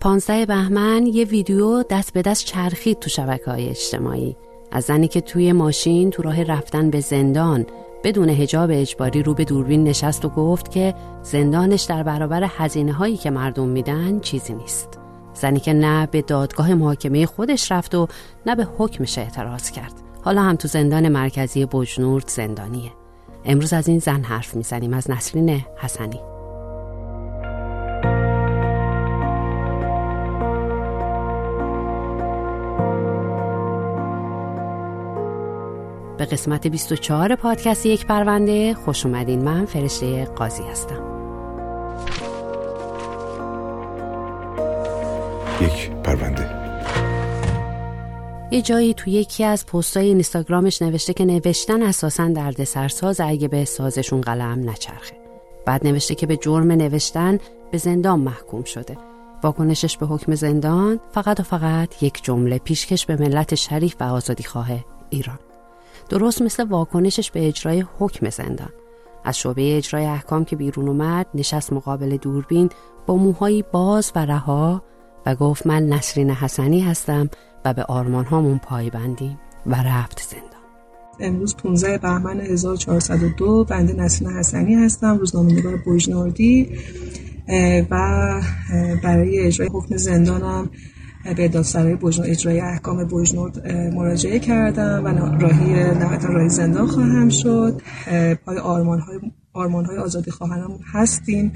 15 بهمن یه ویدیو دست به دست چرخید تو شبکه های اجتماعی. از زنی که توی ماشین تو راه رفتن به زندان بدون هجاب اجباری رو به دوربین نشست و گفت که زندانش در برابر هزینه هایی که مردم میدن چیزی نیست. زنی که نه به دادگاه محاکمه خودش رفت و نه به حکمش اعتراض کرد. حالا هم تو زندان مرکزی بجنورد زندانیه. امروز از این زن حرف می‌زنیم از نسرین حسنی. به قسمت 24 پادکست یک پرونده. خوش اومدین. من فرشته قاضی هستم. یک پرونده. یه جایی تو یکی از پستای اینستاگرامش نوشته که نوشتن اساسا درد سرساز اگه به سازشون قلم نچرخه. بعد نوشته که به جرم نوشتن به زندان محکوم شده. واکنشش به حکم زندان فقط و فقط یک جمله پیشکش به ملت شریف و آزادی خواه ایران. درست مثل واکنشش به اجرای حکم زندان. از شعبه اجرای احکام که بیرون اومد نشست مقابل دوربین با موهایی باز و رها و گفت من نسرین حسنی هستم و به آرمان هامون پای بندیم و رفت زندان. امروز 15 بهمن 1402 بنده نسرین حسنی هستم روزنامه نگار بوجنوردی و برای اجرای حکم زندانم به دادسرای بجنورد اجرای احکام بجنورد مراجعه کردم و راهی نهایتا راهی زندان خواهم شد. پای آرمان های, آرمان های آزادی خواهرم هستیم.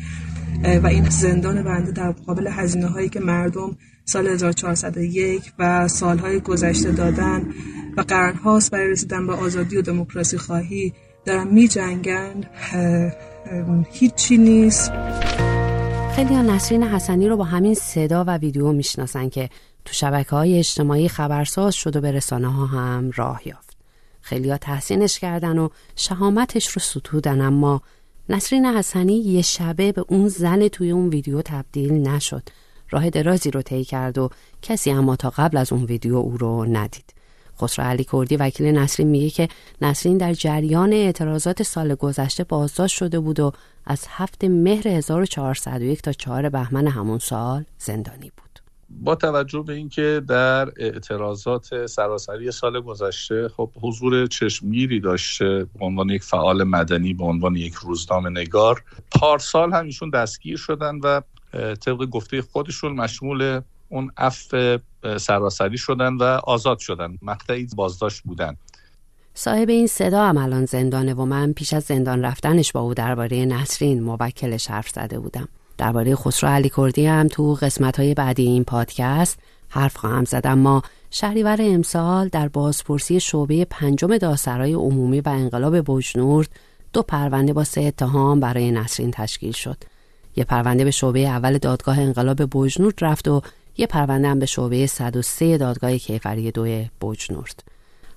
و این زندان بنده در مقابل هزینه هایی که مردم سال 1401 و سالهای گذشته دادن و قرن هاست برای رسیدن به آزادی و دموکراسی خواهی دارن می جنگن هیچی نیست. خیلی ها نسرین حسنی رو با همین صدا و ویدیو می‌شناسن که تو شبکه های اجتماعی خبرساز شد و به رسانه ها هم راه یافت. خیلی ها تحسینش کردن و شهامتش رو ستودن اما نسرین حسنی یه شبه به اون زن توی اون ویدیو تبدیل نشد. راه درازی رو طی کرد و کسی اما تا قبل از اون ویدیو او رو ندید. خسرو علی کردی وکیل نسرین میگه که نسرین در جریان اعتراضات سال گذشته بازداشت شده بود و از هفت مهر 1401 تا 4 بهمن همون سال زندانی بود. با توجه به اینکه در اعتراضات سراسری سال گذشته خب حضور چشمگیری داشته به عنوان یک فعال مدنی به عنوان یک روزنامه نگار پارسال هم ایشون دستگیر شدن و طبق گفته خودشون مشمول اون عفو سراسری شدن و آزاد شدن. مقطعی بازداشت بودن. صاحب این صدا هم الان زندانه و من پیش از زندان رفتنش با او درباره نسرین موکلش حرف زده بودم. درباره خسرو علی کردی هم تو قسمت های بعدی این پادکست حرف خواهم زد. اما شهریور امسال در بازپرسی شعبه پنجم داسرای عمومی و انقلاب بجنورد دو پرونده با سه اتهام برای نسرین تشکیل شد. یه پرونده به شعبه اول دادگاه انقلاب بجنورد رفت و یه پرونده به شعبه 103 دادگاه کیفری دو بجنورد.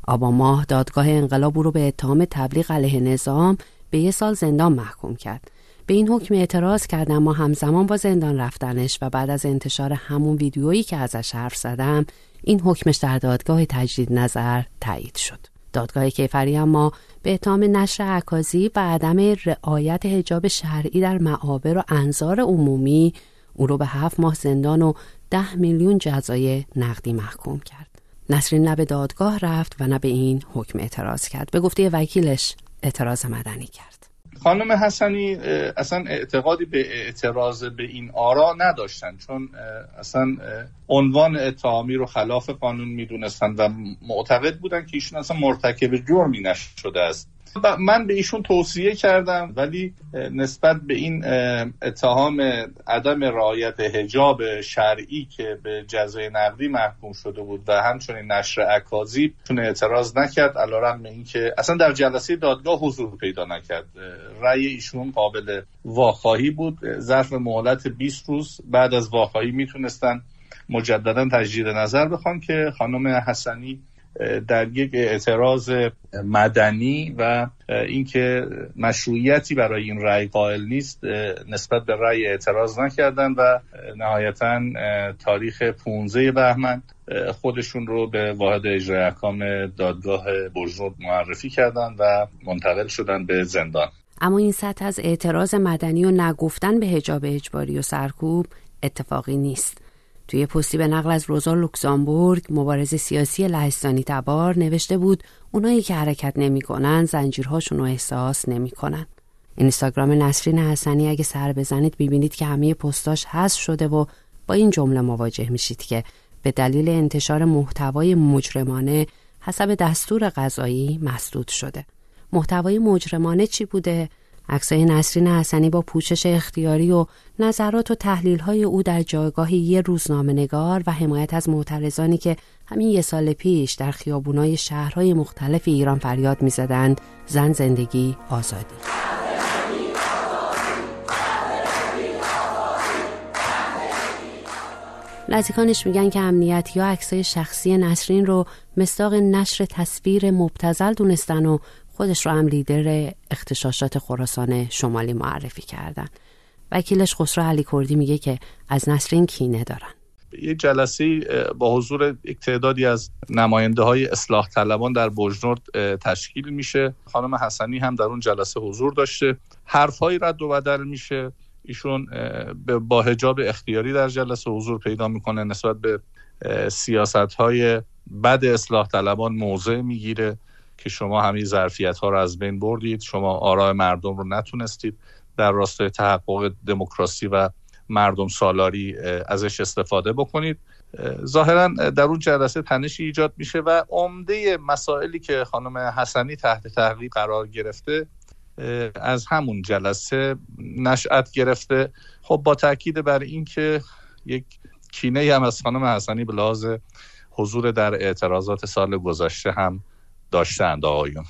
آبا ماه دادگاه انقلاب او رو به اتهام تبلیغ علیه نظام به یه سال زندان محکوم کرد. به این حکم اعتراض کرد اما همزمان با زندان رفتنش و بعد از انتشار همون ویدیویی که ازش حرف زدم این حکمش در دادگاه تجدید نظر تایید شد. دادگاه کیفری اما به اتهام نشر عکازی و عدم رعایت حجاب شرعی در معابر و انظار عمومی او رو به هفت ماه زندان و ده میلیون جزای نقدی محکوم کرد. نسرین نه به دادگاه رفت و نه به این حکم اعتراض کرد. به گفته وکیلش اعتراض مدنی کرد. خانم حسنی اصلا اعتقادی به اعتراض به این آرا نداشتن چون اصلا عنوان اتهامی رو خلاف قانون می‌دونستن و معتقد بودن که ایشون اصلا مرتکب جرمی نشده است من به ایشون توصیه کردم ولی نسبت به این اتهام عدم رعایت حجاب شرعی که به جزای نقدی محکوم شده بود و همچنین نشر اکاذیب اعتراض نکرد علیرغم اینکه اصلا در جلسه دادگاه حضور پیدا نکرد. رأی ایشون قابل واخواهی بود. ظرف مهلت 20 روز بعد از واخواهی می‌تونستن مجددا تجدید نظر بخوان که خانم حسنی در یک اعتراض مدنی و اینکه مشروعیتی برای این رأی قائل نیست نسبت به رأی اعتراض نکردن و نهایتا تاریخ 15 بهمن خودشون رو به واحد اجرای احکام دادگاه برزود معرفی کردن و منتقل شدن به زندان. اما این سطح از اعتراض مدنی و نگفتن به هجاب اجباری و سرکوب اتفاقی نیست. توی پستی به نقل از روزا لوکزامبورگ مبارز سیاسی لهستانی تبار نوشته بود اونایی که حرکت نمی‌کنن زنجیرهاشون رو احساس نمی‌کنن. اینستاگرام نسرین حسنی اگه سر بزنید ببینید که همه پستاش حذف شده و با این جمله مواجه میشید که به دلیل انتشار محتوای مجرمانه حسب دستور غذایی مسدود شده. محتوای مجرمانه چی بوده؟ عکسای نسرین حسنی با پوشش اختیاری و نظرات و تحلیل های او در جایگاه یه روزنامه نگار و حمایت از معترضانی که همین یه سال پیش در خیابونای شهرهای مختلف ایران فریاد می‌زدند زن زندگی آزادی. نزدیکانش میگن که امنیت یا عکسای شخصی نسرین رو مستاق نشر تصویر مبتزل دونستن و خودش رو هم لیدر اختشاشات خراسان شمالی معرفی کردن. وکیلش خسرو علی کردی میگه که از نسرین کینه دارن. یه جلسه با حضور یک تعدادی از نماینده های اصلاح طلبان در بجنورد تشکیل میشه. خانم حسنی هم در اون جلسه حضور داشته. حرفهایی رد و بدل میشه. ایشون با هجاب اختیاری در جلسه حضور پیدا می‌کنه نسبت به سیاست های بد اصلاح طلبان موضع می‌گیره. که شما همین ظرفیت ها رو از بین بردید. شما آرای مردم رو نتونستید در راستای تحقق دموکراسی و مردم سالاری ازش استفاده بکنید. ظاهرا در اون جلسه تنشی ایجاد میشه و عمده مسائلی که خانم حسنی تحت تحقیق قرار گرفته از همون جلسه نشأت گرفته. خب با تاکید بر اینکه یک کینه هم از خانم حسنی به لحاظ حضور در اعتراضات سال گذشته هم داشتند آقایون.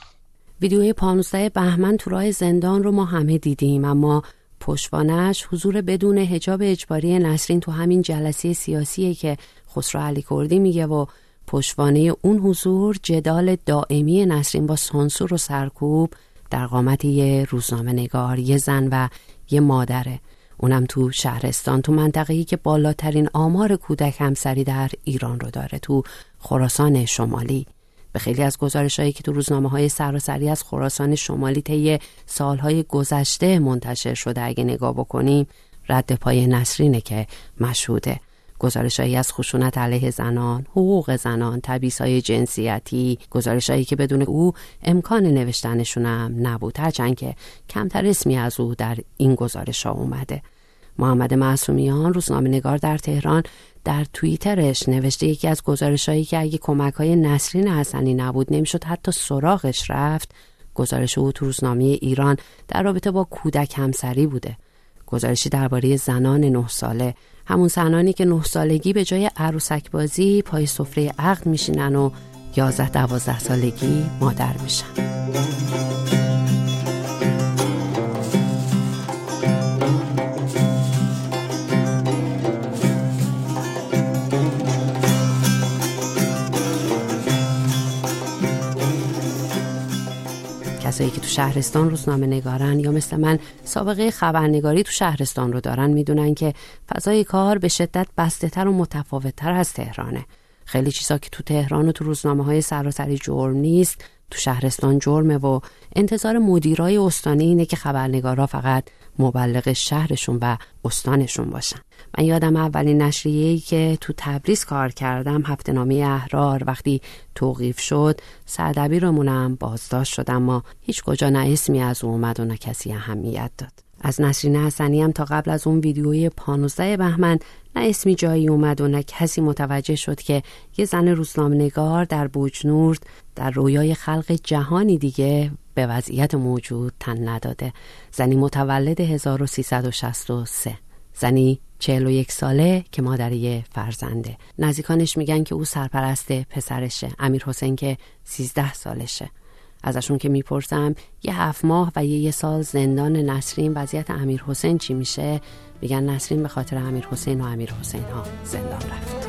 ویدیوی 15 بهمن تو راه زندان رو ما همه دیدیم اما پشوانش حضور بدون هجاب اجباری نسرین تو همین جلسه سیاسیه که خسرو علی کردی میگه و پشوانه اون حضور جدال دائمی نسرین با سانسور و سرکوب در قامت یه روزنامه نگار یه زن و یه مادره. اونم تو شهرستان تو منطقه‌ای که بالاترین آمار کودک همسری در ایران رو داره تو خراسان شمالی. به خیلی از گزارش هایی که تو روزنامه های سراسری از خراسان شمالی طی سالهای گذشته منتشر شده اگه نگاه بکنیم رد پای نسرینه که مشهوده گزارش هایی از خشونت علیه زنان، حقوق زنان، تبیس های جنسیتی، گزارش هایی که بدون او امکان نوشتنشون هم نبود هرچند که کمتر اسمی از او در این گزارش ها اومده. محمد معصومیان روزنامه نگار در تهران در توییترش نوشته یکی از گزارش هایی که اگه کمک های نسرین حسنی نبود نمی‌شد حتی سراغش رفت. گزارش او تو روزنامه ایران در رابطه با کودک همسری بوده. گزارشی درباره زنان نه ساله. همون زنانی که نه سالگی به جای عروسک بازی پای سفره عقد میشینن و یازده دوازده سالگی مادر میشن. کسایی که تو شهرستان روزنامه نگارن یا مثل من سابقه خبرنگاری تو شهرستان رو دارن می‌دونن که فضای کار به شدت بسته تر و متفاوت تر از تهرانه. خیلی چیزا که تو تهران و تو روزنامه های سراسری جرم نیست. تو شهرستان جرمه و انتظار مدیرای استانی اینه که خبرنگارا فقط مبلغ شهرشون و استانشون باشن. من یادم اولین نشریه‌ای که تو تبریز کار کردم هفته نامه احرار. وقتی توقیف شد سردبیرمونم بازداشت شد اما هیچ کجا نه اسمی از او اومد و نه کسی اهمیت داد. از نسرین حسنی هم تا قبل از اون ویدیوی 15 بهمن نه اسمی جایی اومد و نه کسی متوجه شد که یه زن روزنامه‌نگار در بوجنورد در رویای خلق جهانی دیگه به وضعیت موجود تن نداده. زنی متولد 1363 زنی 41 ساله که مادری فرزنده. نزدیکانش میگن که او سرپرست پسرشه امیر حسین که 13 سالشه. ازشون که می‌پرسم یه هفت ماه و یه, یه سال زندان نسرین وضعیت امیر حسین چی میشه؟ میگن نسرین به خاطر امیر حسین و امیر حسین ها زندان رفت.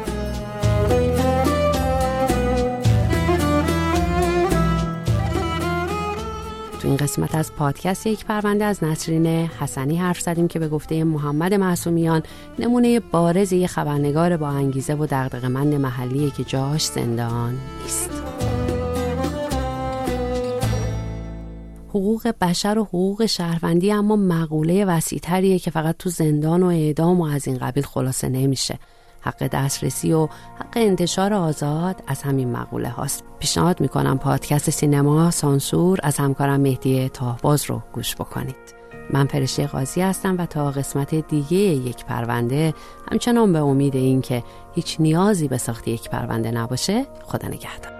تو این قسمت از پادکست یک پرونده از نسرین حسنی حرف زدیم که به گفته محمد معصومیان نمونه بارز یه خبرنگار با انگیزه و دغدغه‌مند محلیه که جاش زندان نیست. حقوق بشر و حقوق شهروندی اما مقوله وسیعتریه که فقط تو زندان و اعدام و از این قبیل خلاصه نمیشه. حق دسترسی و حق انتشار آزاد از همین مقوله هاست. پیشنهاد می‌کنم پادکست سینما سانسور از همکارم مهدی تاهباز رو گوش بکنید. من فرشته قاضی هستم و تا قسمت دیگه یک پرونده همچنان به امید این که هیچ نیازی به ساخت یک پرونده نباشه خدا نگهدار.